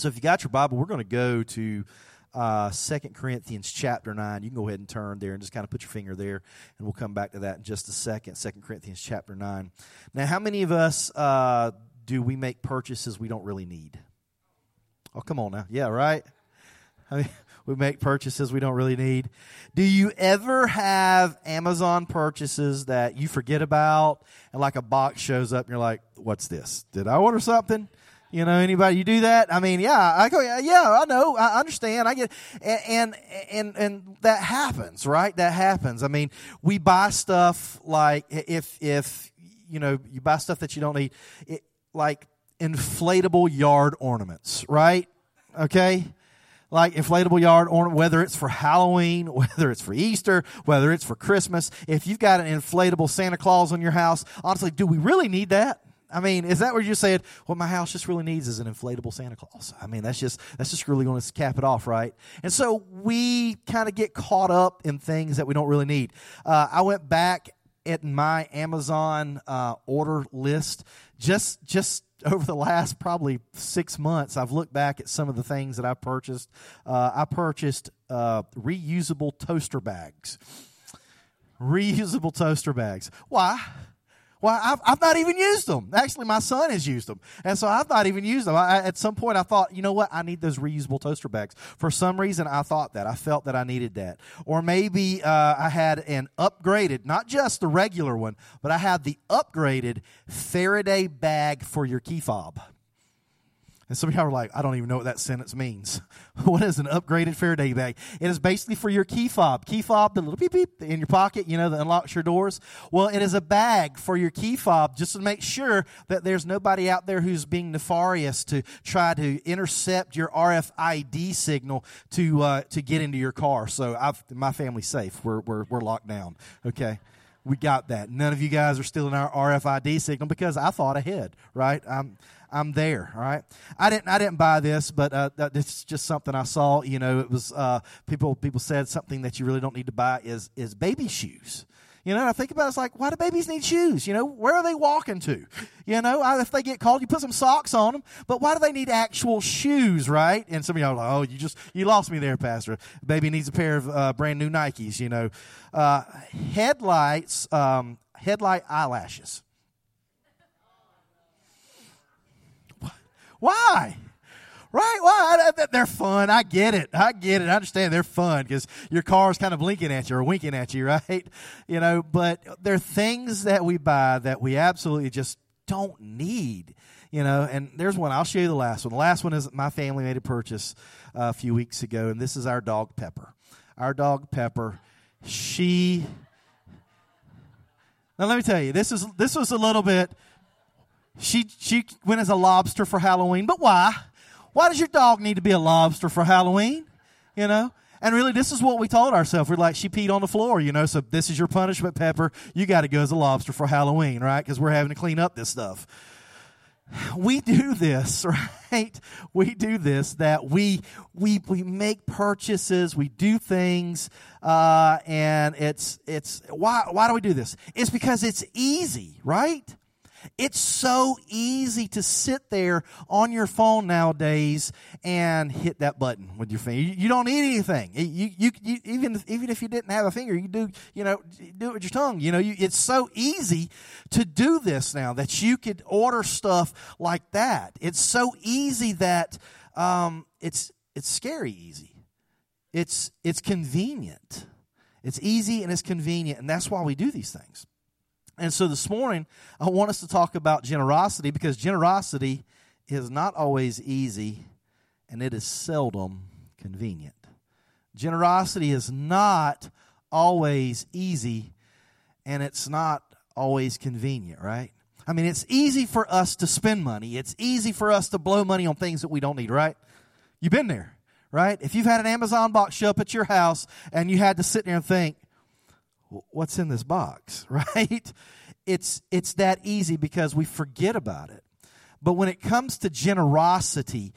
So if you got your Bible, we're going to go to uh, Corinthians chapter 9. You can go ahead and turn there and just kind of put your finger there, and we'll come back to that in just a second. Second Corinthians chapter 9. Now, how many of us uh, do we make purchases we don't really need? Oh, come on now. Yeah, right? I mean, we make purchases we don't really need. Do you ever have Amazon purchases that you forget about and like a box shows up and you're like, what's this? Did I order something? You know, anybody you do that? I mean, yeah, I go, yeah, I know, I understand, I get, and, and and that happens, right? That happens. I mean, we buy stuff like if if you know you buy stuff that you don't need, it, like inflatable yard ornaments, right? Okay, like inflatable yard ornament, whether it's for Halloween, whether it's for Easter, whether it's for Christmas. If you've got an inflatable Santa Claus on your house, honestly, do we really need that? I mean, is that what you said? What my house just really needs is an inflatable Santa Claus. I mean, that's just that's just really going to cap it off, right? And so we kind of get caught up in things that we don't really need. Uh, I went back at my Amazon uh, order list just just over the last probably six months. I've looked back at some of the things that I purchased. Uh, I purchased uh, reusable toaster bags. Reusable toaster bags. Why? Well, I've, I've not even used them. Actually, my son has used them. And so I've not even used them. I, at some point, I thought, you know what? I need those reusable toaster bags. For some reason, I thought that. I felt that I needed that. Or maybe uh, I had an upgraded, not just the regular one, but I had the upgraded Faraday bag for your key fob. And some of y'all are like, I don't even know what that sentence means. what is an upgraded Faraday bag? It is basically for your key fob. Key fob, the little beep beep in your pocket, you know, that unlocks your doors. Well, it is a bag for your key fob just to make sure that there's nobody out there who's being nefarious to try to intercept your RFID signal to uh, to get into your car. So I've, my family's safe. We're, we're, we're locked down. Okay we got that. None of you guys are stealing our RFID signal because I thought ahead, right? I'm I'm there. All right. I didn't I didn't buy this, but uh, this is just something I saw. You know, it was uh, people people said something that you really don't need to buy is is baby shoes. You know, I think about it, it's like, why do babies need shoes? You know, where are they walking to? You know, if they get cold, you put some socks on them. But why do they need actual shoes, right? And some of y'all are like, oh, you just you lost me there, Pastor. Baby needs a pair of uh, brand new Nikes. You know, uh, headlights, um, headlight eyelashes. Why? Right? Why? They're fun. I get it. I get it. I understand they're fun because your car's kind of blinking at you or winking at you, right? You know, but there are things that we buy that we absolutely just don't need. You know, and there's one. I'll show you the last one. The last one is my family made a purchase uh, a few weeks ago, and this is our dog Pepper. Our dog Pepper. She. Now let me tell you, this is this was a little bit she she went as a lobster for Halloween, but why? Why does your dog need to be a lobster for Halloween? You know? And really, this is what we told ourselves. We're like, she peed on the floor, you know, so this is your punishment, Pepper. You got to go as a lobster for Halloween, right? Because we're having to clean up this stuff. We do this, right? We do this that we we we make purchases, we do things, uh, and it's it's why why do we do this? It's because it's easy, right? It's so easy to sit there on your phone nowadays and hit that button with your finger. You, don't need anything. You, you, you, even even if you didn't have a finger, you do you know do it with your tongue. You know, you, it's so easy to do this now that you could order stuff like that. It's so easy that um, it's it's scary easy. It's it's convenient. It's easy and it's convenient, and that's why we do these things. And so this morning, I want us to talk about generosity because generosity is not always easy and it is seldom convenient. Generosity is not always easy and it's not always convenient, right? I mean, it's easy for us to spend money. It's easy for us to blow money on things that we don't need, right? You've been there, right? If you've had an Amazon box show up at your house and you had to sit there and think, what's in this box, right? It's it's that easy because we forget about it. But when it comes to generosity,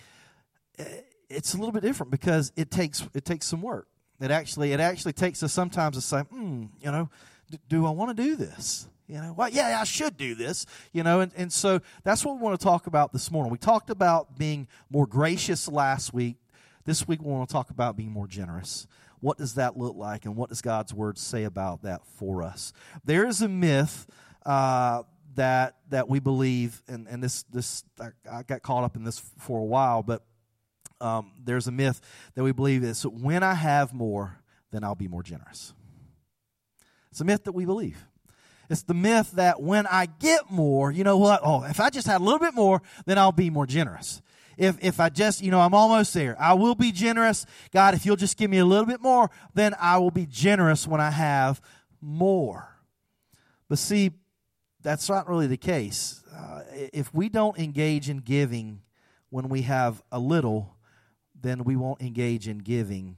eh, it's a little bit different because it takes it takes some work. It actually it actually takes us sometimes to say, hmm, you know, do, do I want to do this? You know, well, yeah, I should do this. You know, and, and so that's what we want to talk about this morning. We talked about being more gracious last week. This week we want to talk about being more generous. What does that look like, and what does God's word say about that for us? There is a myth uh, that that we believe, and, and this this I, I got caught up in this for a while, but um, there's a myth that we believe is when I have more, then I'll be more generous. It's a myth that we believe. It's the myth that when I get more, you know what? Oh, if I just had a little bit more, then I'll be more generous. If, if I just, you know, I'm almost there. I will be generous. God, if you'll just give me a little bit more, then I will be generous when I have more. But see, that's not really the case. Uh, if we don't engage in giving when we have a little, then we won't engage in giving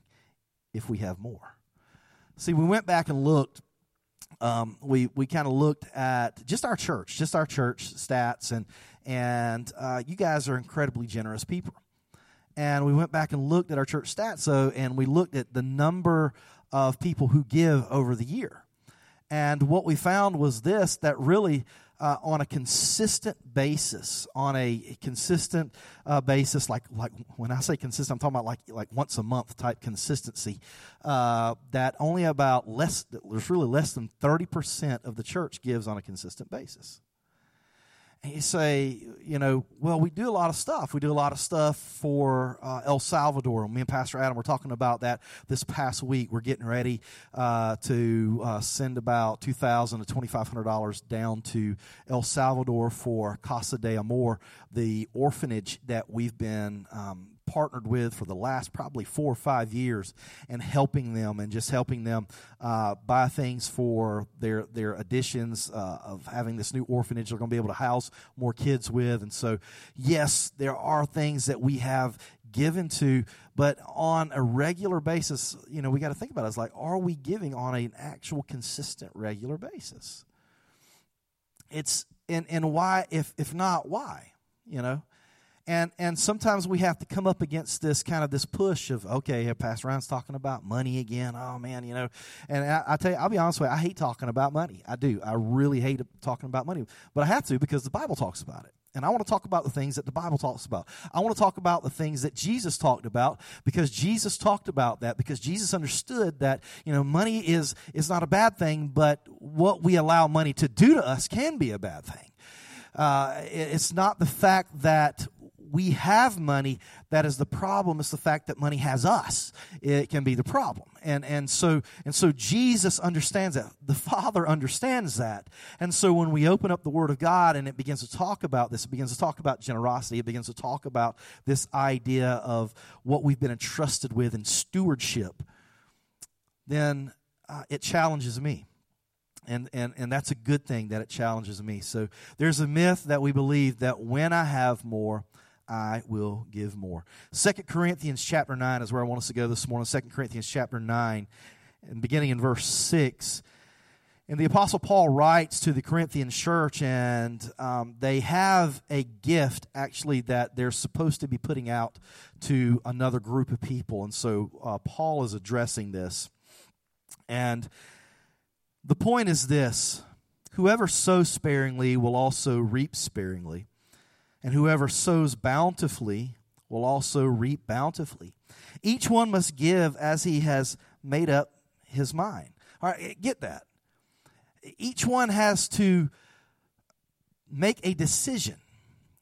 if we have more. See, we went back and looked. Um, we we kind of looked at just our church, just our church stats, and and uh, you guys are incredibly generous people. And we went back and looked at our church stats, so and we looked at the number of people who give over the year. And what we found was this that really, uh, on a consistent basis, on a consistent uh, basis, like like when I say consistent, I'm talking about like like once a month type consistency. Uh, that only about less, there's really less than thirty percent of the church gives on a consistent basis you say, you know, well, we do a lot of stuff. We do a lot of stuff for uh, El Salvador. Me and Pastor Adam were talking about that this past week. We're getting ready uh, to uh, send about two thousand to twenty five hundred dollars down to El Salvador for Casa de Amor, the orphanage that we've been um, partnered with for the last probably four or five years and helping them and just helping them uh, buy things for their their additions uh, of having this new orphanage they're going to be able to house more kids with. And so yes there are things that we have given to but on a regular basis you know we got to think about it it's like are we giving on an actual consistent regular basis? It's and and why if if not why you know and and sometimes we have to come up against this kind of this push of okay, Pastor Ryan's talking about money again. Oh man, you know. And I, I, tell you, I'll be honest with you, I hate talking about money. I do. I really hate talking about money, but I have to because the Bible talks about it. And I want to talk about the things that the Bible talks about. I want to talk about the things that Jesus talked about because Jesus talked about that because Jesus understood that, you know, money is is not a bad thing, but what we allow money to do to us can be a bad thing. Uh, it's not the fact that we have money that is the problem it's the fact that money has us. It can be the problem. And and so and so jesus understands that. The father understands that. And so when we open up the word of god and it begins to talk about this it begins to talk about generosity it begins to talk about this idea of what we've been entrusted with in stewardship then uh, it challenges me. And, and, and that's a good thing that it challenges me. So there's a myth that we believe that when I have more, I will give more. Second Corinthians chapter 9 is where I want us to go this morning. Second Corinthians chapter 9, and beginning in verse 6. And the Apostle Paul writes to the Corinthian church, and um, they have a gift actually that they're supposed to be putting out to another group of people. And so uh, Paul is addressing this. And the point is this whoever sows sparingly will also reap sparingly and whoever sows bountifully will also reap bountifully. Each one must give as he has made up his mind. All right, get that. Each one has to make a decision.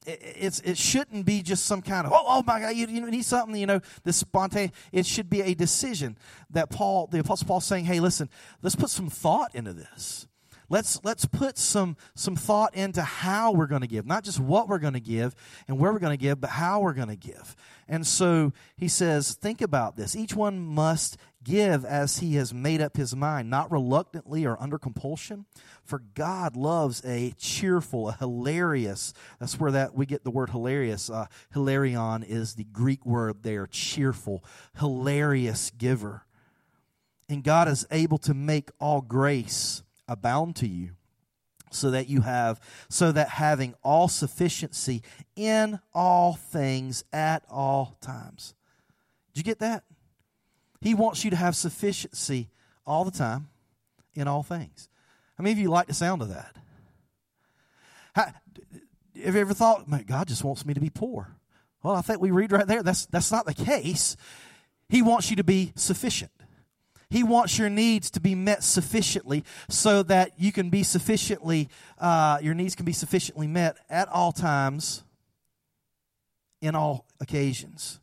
It's it shouldn't be just some kind of oh oh my god you, you need something you know this spontaneous. It should be a decision that Paul the apostle Paul saying hey listen let's put some thought into this let's let's put some some thought into how we're going to give. Not just what we're going to give and where we're going to give but how we're going to give. And so he says think about this. Each one must give as he has made up his mind not reluctantly or under compulsion. For god loves a cheerful a hilarious that's where that we get the word hilarious. Uh, hilarion is the greek word there cheerful hilarious giver. And god is able to make all grace abound to you so that you have so that having all sufficiency in all things at all times did you get that he wants you to have sufficiency all the time in all things How many of you like the sound of that? How, have you ever thought, God just wants me to be poor? Well, I think we read right there that's, that's not the case. He wants you to be sufficient. He wants your needs to be met sufficiently so that you can be sufficiently, uh, your needs can be sufficiently met at all times, in all occasions.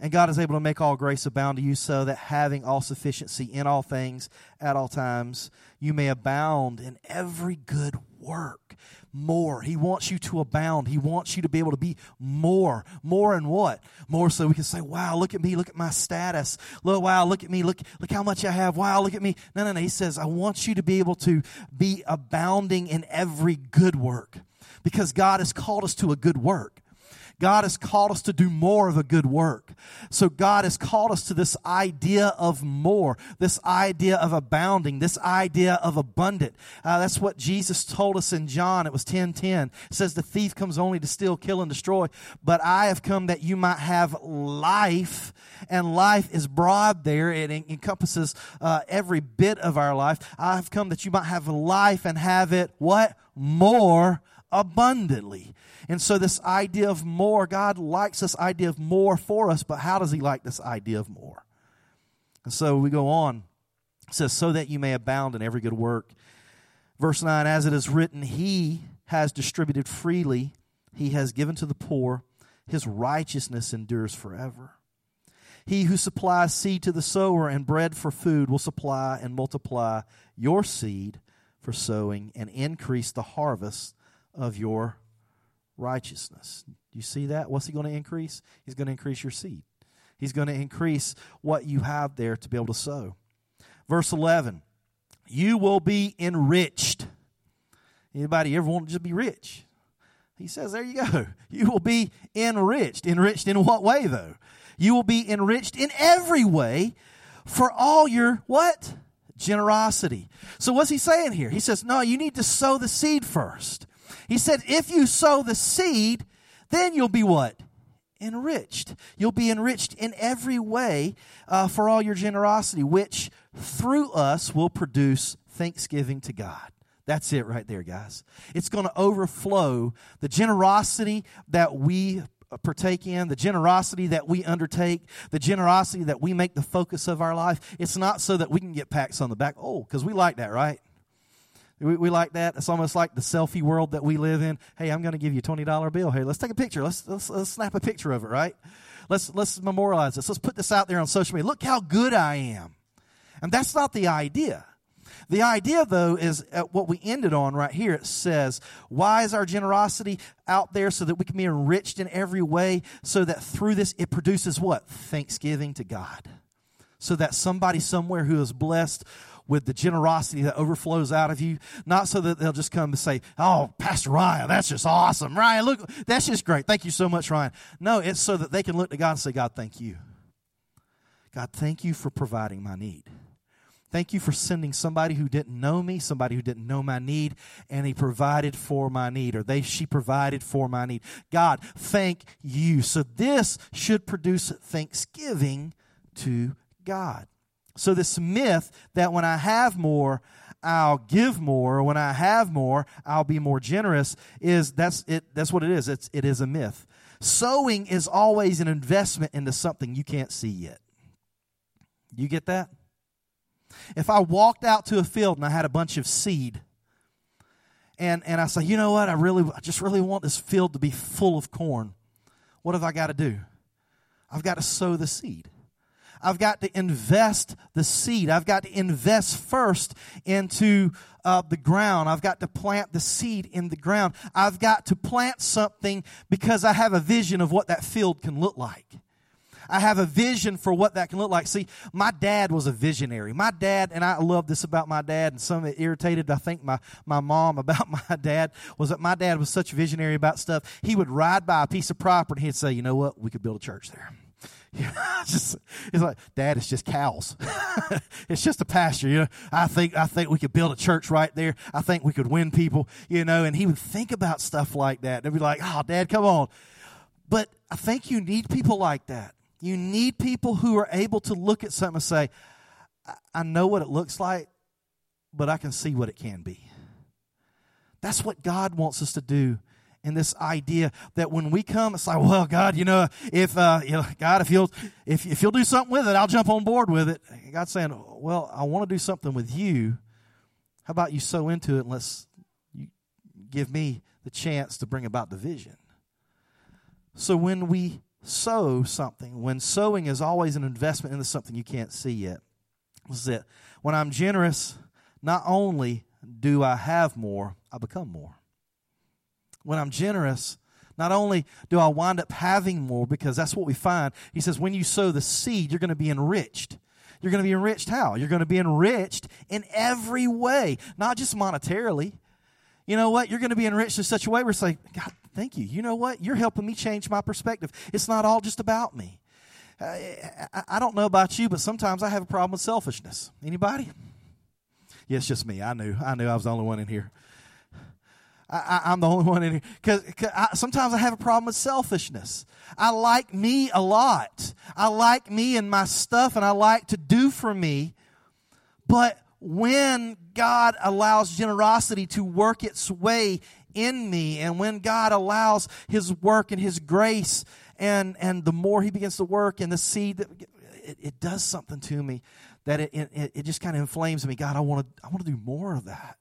And God is able to make all grace abound to you so that having all sufficiency in all things at all times, you may abound in every good work. More. He wants you to abound. He wants you to be able to be more. More in what? More so we can say, wow, look at me. Look at my status. Look, wow, look at me. Look, look how much I have. Wow, look at me. No, no, no. He says, I want you to be able to be abounding in every good work because God has called us to a good work. God has called us to do more of a good work. So God has called us to this idea of more, this idea of abounding, this idea of abundant. Uh, that's what Jesus told us in John. It was 10 10. It says, The thief comes only to steal, kill, and destroy, but I have come that you might have life. And life is broad there, it encompasses uh, every bit of our life. I have come that you might have life and have it what? More abundantly. And so, this idea of more, God likes this idea of more for us, but how does He like this idea of more? And so we go on. It says, So that you may abound in every good work. Verse 9, as it is written, He has distributed freely, He has given to the poor, His righteousness endures forever. He who supplies seed to the sower and bread for food will supply and multiply your seed for sowing and increase the harvest of your righteousness. You see that? What's he going to increase? He's going to increase your seed. He's going to increase what you have there to be able to sow. Verse 11, you will be enriched. Anybody ever want to just be rich? He says, there you go. You will be enriched. Enriched in what way, though? You will be enriched in every way for all your what? Generosity. So what's he saying here? He says, no, you need to sow the seed first. He said, if you sow the seed, then you'll be what? Enriched. You'll be enriched in every way uh, for all your generosity, which through us will produce thanksgiving to God. That's it right there, guys. It's going to overflow the generosity that we partake in, the generosity that we undertake, the generosity that we make the focus of our life. It's not so that we can get pats on the back. Oh, because we like that, right? We, we like that. It's almost like the selfie world that we live in. Hey, I'm going to give you a twenty dollar bill. Hey, let's take a picture. Let's, let's let's snap a picture of it. Right? Let's let's memorialize this. Let's put this out there on social media. Look how good I am. And that's not the idea. The idea, though, is uh, what we ended on right here. It says, Why is our generosity out there so that we can be enriched in every way, so that through this it produces what? Thanksgiving to God. So that somebody somewhere who is blessed with the generosity that overflows out of you. Not so that they'll just come and say, Oh, Pastor Ryan, that's just awesome. Ryan, look, that's just great. Thank you so much, Ryan. No, it's so that they can look to God and say, God, thank you. God, thank you for providing my need. Thank you for sending somebody who didn't know me, somebody who didn't know my need, and he provided for my need, or they she provided for my need. God, thank you. So this should produce thanksgiving to God. So, this myth that when I have more, I'll give more, when I have more, I'll be more generous is that's it that's what it is. It's it is a myth. Sowing is always an investment into something you can't see yet. You get that? If I walked out to a field and I had a bunch of seed, and, and I say, you know what, I really I just really want this field to be full of corn. What have I got to do? I've got to sow the seed. I've got to invest the seed. I've got to invest first into uh, the ground. I've got to plant the seed in the ground. I've got to plant something because I have a vision of what that field can look like. I have a vision for what that can look like. See, my dad was a visionary. My dad, and I love this about my dad, and some of it irritated, I think, my, my mom about my dad, was that my dad was such a visionary about stuff. He would ride by a piece of property and he'd say, you know what, we could build a church there. just it's like dad it's just cows. It's just a pasture you know. I think i think we could build a church right there. I think we could win people you know and he would think about stuff like that. And be like oh dad come on. But i think you need people like that. You need people who are able to look at something and say i know what it looks like but I can see what it can be. That's what God wants us to do in this idea that when we come, it's like, well, God, you know, if uh, you know, God, if you'll if if you'll do something with it, I'll jump on board with it. God's saying, well, I want to do something with you. How about you sow into it and let's you give me the chance to bring about the vision. So when we sow something, when sowing is always an investment into something you can't see yet, this is it. When I'm generous, not only do I have more, I become more. When I'm generous, not only do I wind up having more, because that's what we find. He says, when you sow the seed, you're going to be enriched. You're going to be enriched how? You're going to be enriched in every way, not just monetarily. You know what? You're going to be enriched in such a way where it's like, God, thank you. You know what? You're helping me change my perspective. It's not all just about me. Uh, I, I don't know about you, but sometimes I have a problem with selfishness. Anybody? Yeah, just me. I knew. I knew I was the only one in here. I, am the only one in here because sometimes I have a problem with selfishness. I like me a lot. I like me and my stuff, and I like to do for me. But when God allows generosity to work its way in me, and when God allows His work and His grace, and and the more He begins to work, and the seed that it, it does something to me that it, it, it just kind of inflames me. God, I want to I want to do more of that.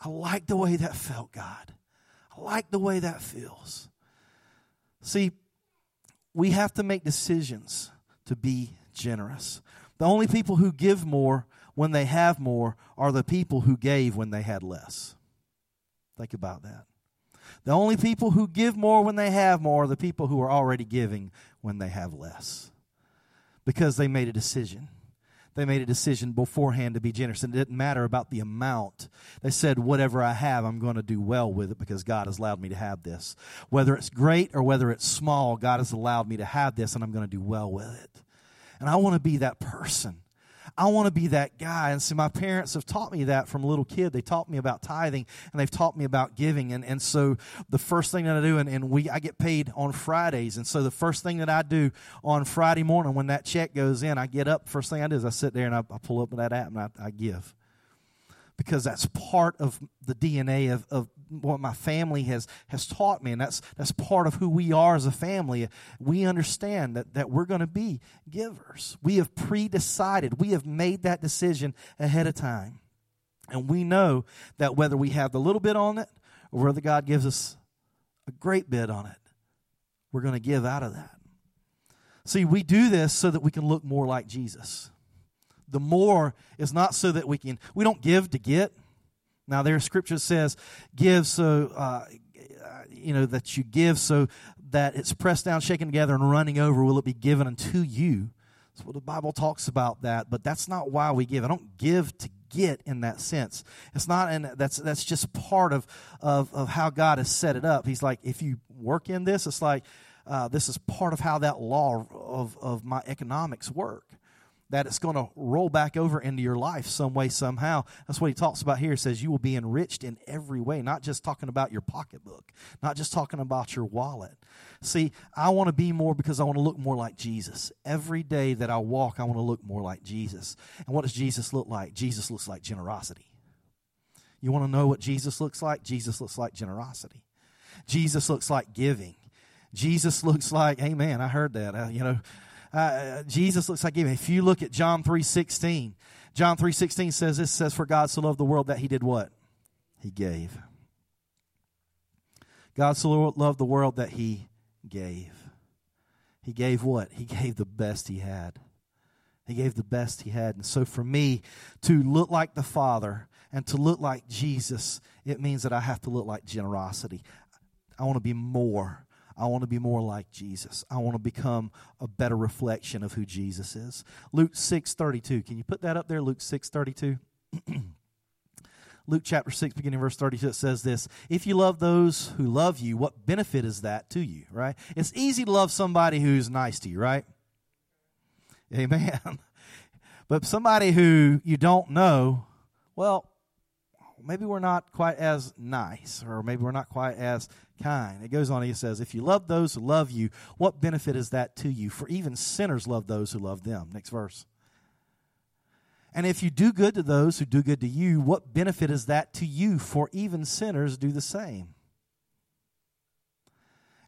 I like the way that felt, God. I like the way that feels. See, we have to make decisions to be generous. The only people who give more when they have more are the people who gave when they had less. Think about that. The only people who give more when they have more are the people who are already giving when they have less because they made a decision. They made a decision beforehand to be generous. And it didn't matter about the amount. They said, whatever I have, I'm going to do well with it because God has allowed me to have this. Whether it's great or whether it's small, God has allowed me to have this and I'm going to do well with it. And I want to be that person. I want to be that guy. And so my parents have taught me that from a little kid. They taught me about tithing and they've taught me about giving. And, and so the first thing that I do, and, and we I get paid on Fridays. And so the first thing that I do on Friday morning when that check goes in, I get up, first thing I do is I sit there and I, I pull up that app and I, I give because that's part of the DNA of, of what my family has, has taught me, and that's, that's part of who we are as a family. We understand that, that we're going to be givers. We have pre decided, we have made that decision ahead of time. And we know that whether we have the little bit on it or whether God gives us a great bit on it, we're going to give out of that. See, we do this so that we can look more like Jesus the more is not so that we can, we don't give to get. Now, there scripture says, give so, uh, you know, that you give so that it's pressed down, shaken together, and running over, will it be given unto you? That's what the Bible talks about that, but that's not why we give. I don't give to get in that sense. It's not, and that's that's just part of, of of how God has set it up. He's like, if you work in this, it's like uh, this is part of how that law of of my economics work that it's going to roll back over into your life some way, somehow. That's what he talks about here. He says you will be enriched in every way, not just talking about your pocketbook, not just talking about your wallet. See, I want to be more because I want to look more like Jesus. Every day that I walk, I want to look more like Jesus. And what does Jesus look like? Jesus looks like generosity. You want to know what Jesus looks like? Jesus looks like generosity. Jesus looks like giving. Jesus looks like, man, I heard that. Uh, you know, uh, Jesus looks like giving. If you look at John 3.16, John 3.16 says this says, For God so loved the world that he did what? He gave. God so loved the world that he gave. He gave what? He gave the best he had. He gave the best he had. And so for me to look like the Father and to look like Jesus, it means that I have to look like generosity. I want to be more I want to be more like Jesus. I want to become a better reflection of who Jesus is. Luke 6:32. Can you put that up there Luke 6:32? Luke chapter 6 beginning verse 32 it says this, if you love those who love you, what benefit is that to you, right? It's easy to love somebody who's nice to you, right? Amen. But somebody who you don't know, well, maybe we're not quite as nice, or maybe we're not quite as kind. It goes on, he says, If you love those who love you, what benefit is that to you? For even sinners love those who love them. Next verse. And if you do good to those who do good to you, what benefit is that to you? For even sinners do the same.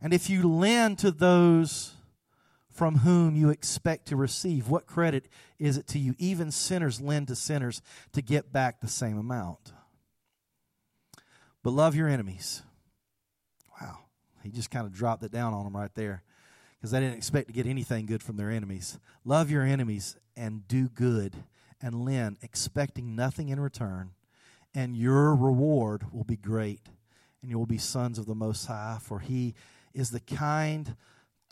And if you lend to those from whom you expect to receive, what credit is it to you? Even sinners lend to sinners to get back the same amount. But love your enemies. He just kind of dropped it down on them right there because they didn't expect to get anything good from their enemies. Love your enemies and do good and lend, expecting nothing in return, and your reward will be great, and you will be sons of the Most High, for He is the kind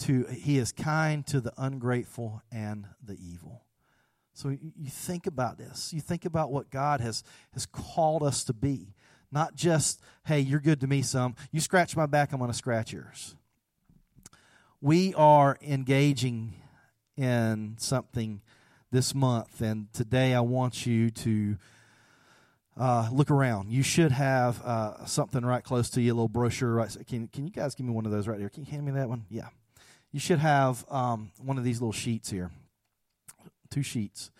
to He is kind to the ungrateful and the evil. So you think about this. You think about what God has has called us to be. Not just, hey, you're good to me some. You scratch my back, I'm going to scratch yours. We are engaging in something this month. And today I want you to uh, look around. You should have uh, something right close to you, a little brochure. Right? Can, can you guys give me one of those right there? Can you hand me that one? Yeah. You should have um, one of these little sheets here, two sheets.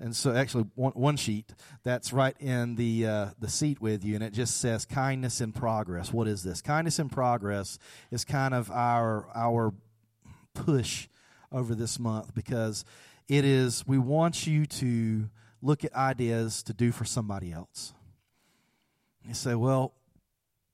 And so, actually, one, one sheet that's right in the uh, the seat with you, and it just says "kindness in progress." What is this? Kindness in progress is kind of our our push over this month because it is, we want you to look at ideas to do for somebody else. You say, well,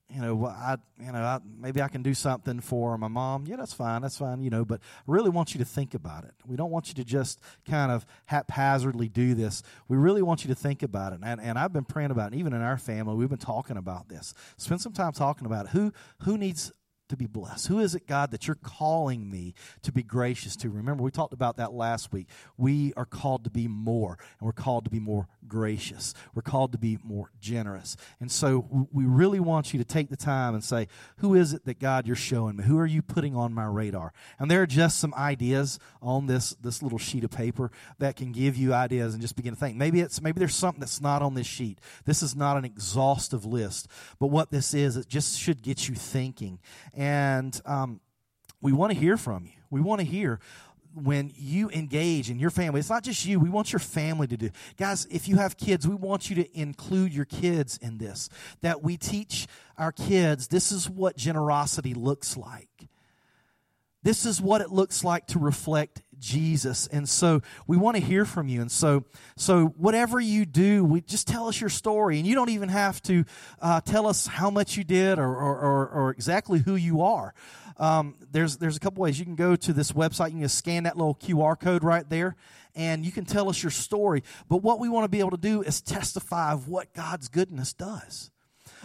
you know, I, you know, I, maybe I can do something for my mom. Yeah, that's fine. That's fine. You know, but I really want you to think about it. We don't want you to just kind of haphazardly do this. We really want you to think about it. And, and I've been praying about it. Even in our family, we've been talking about this. Spend some time talking about it. Who, who needs to be blessed? Who is it, God, that you're calling me to be gracious to? Remember, we talked about that last week. We are called to be more, and we're called to be more gracious. We're called to be more generous. And so we really want you to take the time and say, Who is it that, God, you're showing me? Who are you putting on my radar? And there are just some ideas on this, this little sheet of paper that can give you ideas and just begin to think. Maybe it's maybe there's something that's not on this sheet. This is not an exhaustive list, but what this is, it just should get you thinking and um, we want to hear from you. We want to hear when you engage in your family. It's not just you, we want your family to do. Guys, if you have kids, we want you to include your kids in this. That we teach our kids this is what generosity looks like. This is what it looks like to reflect Jesus. And so we want to hear from you. And so, so whatever you do, we just tell us your story. And you don't even have to uh, tell us how much you did or, or, or, or exactly who you are. Um, there's, there's a couple ways. You can go to this website. You can just scan that little QR code right there and you can tell us your story. But what we want to be able to do is testify of what God's goodness does,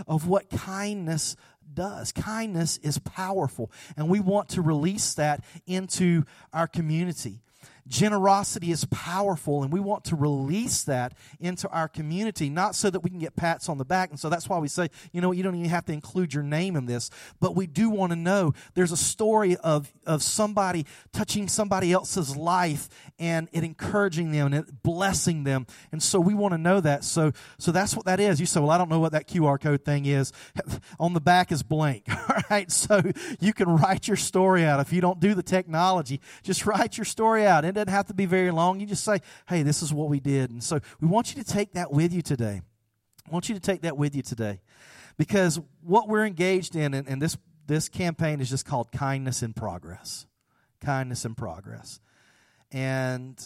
of what kindness does. Kindness is powerful, and we want to release that into our community. Generosity is powerful, and we want to release that into our community, not so that we can get pats on the back. And so that's why we say, you know, you don't even have to include your name in this, but we do want to know there's a story of, of somebody touching somebody else's life and it encouraging them and it blessing them. And so we want to know that. So, so that's what that is. You say, well, I don't know what that QR code thing is. on the back is blank. All right. So you can write your story out. If you don't do the technology, just write your story out it doesn't have to be very long. You just say, hey, this is what we did. And so we want you to take that with you today. I want you to take that with you today. Because what we're engaged in, and, and this, this campaign is just called Kindness in Progress. Kindness in Progress. And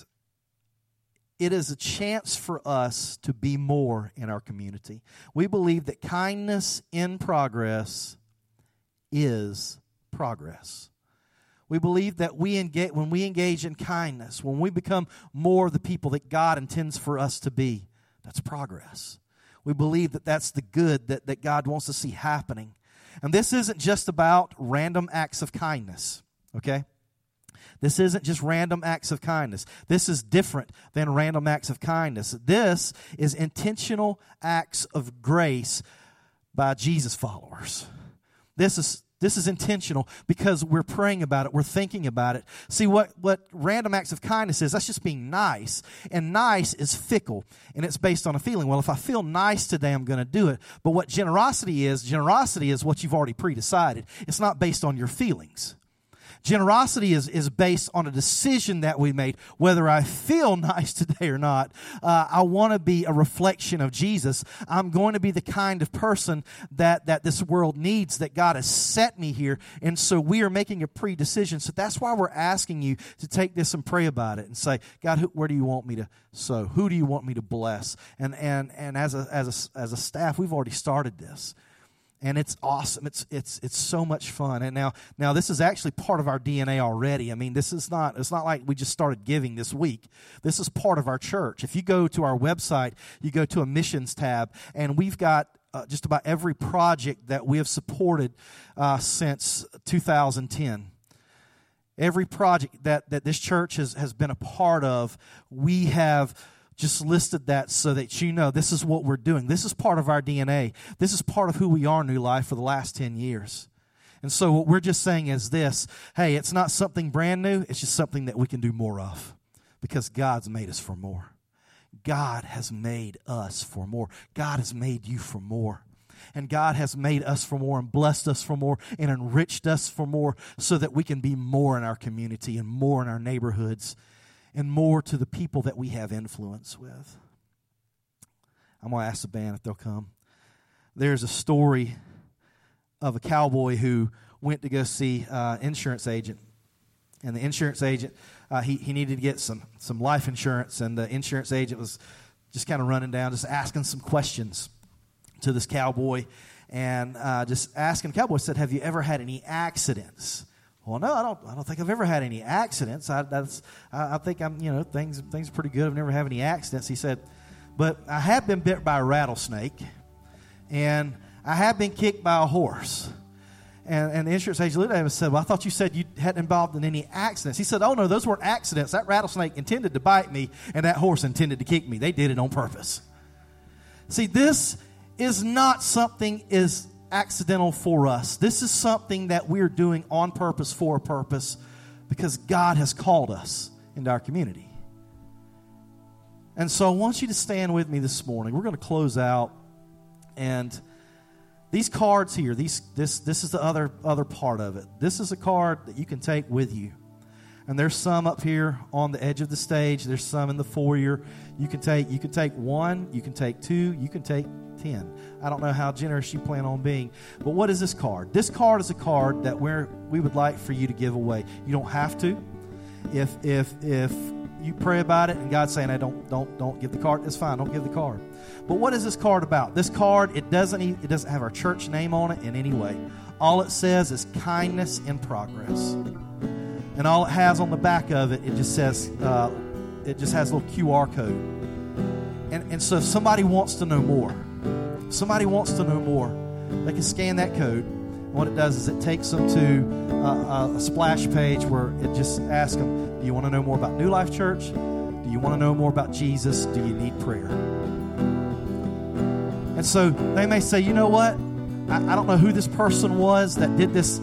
it is a chance for us to be more in our community. We believe that kindness in progress is progress. We believe that we engage, when we engage in kindness, when we become more the people that God intends for us to be, that's progress. We believe that that's the good that, that God wants to see happening. And this isn't just about random acts of kindness, okay? This isn't just random acts of kindness. This is different than random acts of kindness. This is intentional acts of grace by Jesus followers. This is this is intentional because we're praying about it, we're thinking about it. See what what random acts of kindness is, that's just being nice. And nice is fickle and it's based on a feeling. Well, if I feel nice today, I'm going to do it. But what generosity is, generosity is what you've already pre-decided. It's not based on your feelings. Generosity is, is based on a decision that we made. Whether I feel nice today or not, uh, I want to be a reflection of Jesus. I'm going to be the kind of person that, that this world needs, that God has set me here. And so we are making a pre decision. So that's why we're asking you to take this and pray about it and say, God, who, where do you want me to sow? Who do you want me to bless? And, and, and as, a, as, a, as a staff, we've already started this and it's awesome. It's it's it's so much fun. And now now this is actually part of our DNA already. I mean, this is not it's not like we just started giving this week. This is part of our church. If you go to our website, you go to a missions tab, and we've got uh, just about every project that we have supported uh, since 2010 every project that, that this church has, has been a part of, we have just listed that so that you know this is what we're doing. This is part of our DNA. This is part of who we are, New Life, for the last 10 years. And so what we're just saying is this hey, it's not something brand new, it's just something that we can do more of because God's made us for more. God has made us for more. God has made you for more. And God has made us for more and blessed us for more and enriched us for more so that we can be more in our community and more in our neighborhoods and more to the people that we have influence with. I'm going to ask the band if they'll come. There's a story of a cowboy who went to go see uh, insurance agent, and the insurance agent uh, he he needed to get some some life insurance, and the insurance agent was just kind of running down, just asking some questions to this cowboy, and uh, just asking the cowboy said, "Have you ever had any accidents?" Well, no, I don't. I don't think I've ever had any accidents. I, that's, I, I think I'm, you know, things things are pretty good. I've never had any accidents. He said, but I have been bit by a rattlesnake, and I have been kicked by a horse. And, and the insurance agent looked at him and said, Well, I thought you said you hadn't involved in any accidents. He said, Oh, no, those weren't accidents. That rattlesnake intended to bite me, and that horse intended to kick me. They did it on purpose. See, this is not something is accidental for us. This is something that we're doing on purpose for a purpose because God has called us into our community. And so I want you to stand with me this morning. We're going to close out and these cards here, these this this is the other other part of it. This is a card that you can take with you. And there's some up here on the edge of the stage. There's some in the foyer. You can take you can take one, you can take two, you can take 10. I don't know how generous you plan on being. But what is this card? This card is a card that we're, we would like for you to give away. You don't have to. If, if, if you pray about it and God's saying, "I don't, don't, don't give the card," it's fine. Don't give the card. But what is this card about? This card it doesn't it doesn't have our church name on it in any way. All it says is kindness in progress, and all it has on the back of it it just says uh, it just has a little QR code. And and so if somebody wants to know more, somebody wants to know more, they can scan that code. And what it does is it takes them to a, a splash page where it just asks them, Do you want to know more about New Life Church? Do you want to know more about Jesus? Do you need prayer? And so they may say, You know what? I, I don't know who this person was that did this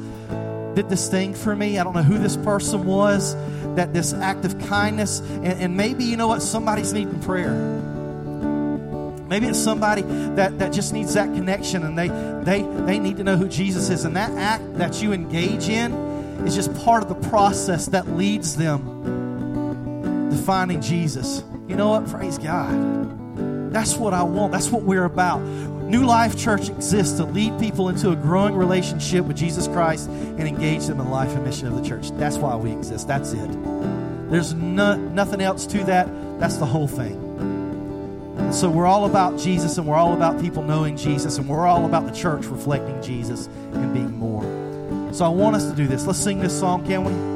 did this thing for me. I don't know who this person was that this act of kindness and, and maybe you know what somebody's needing prayer Maybe it's somebody that, that just needs that connection and they, they, they need to know who Jesus is. And that act that you engage in is just part of the process that leads them to finding Jesus. You know what? Praise God. That's what I want. That's what we're about. New Life Church exists to lead people into a growing relationship with Jesus Christ and engage them in the life and mission of the church. That's why we exist. That's it. There's no, nothing else to that. That's the whole thing. And so we're all about Jesus and we're all about people knowing Jesus and we're all about the church reflecting Jesus and being more. So I want us to do this. Let's sing this song, can we?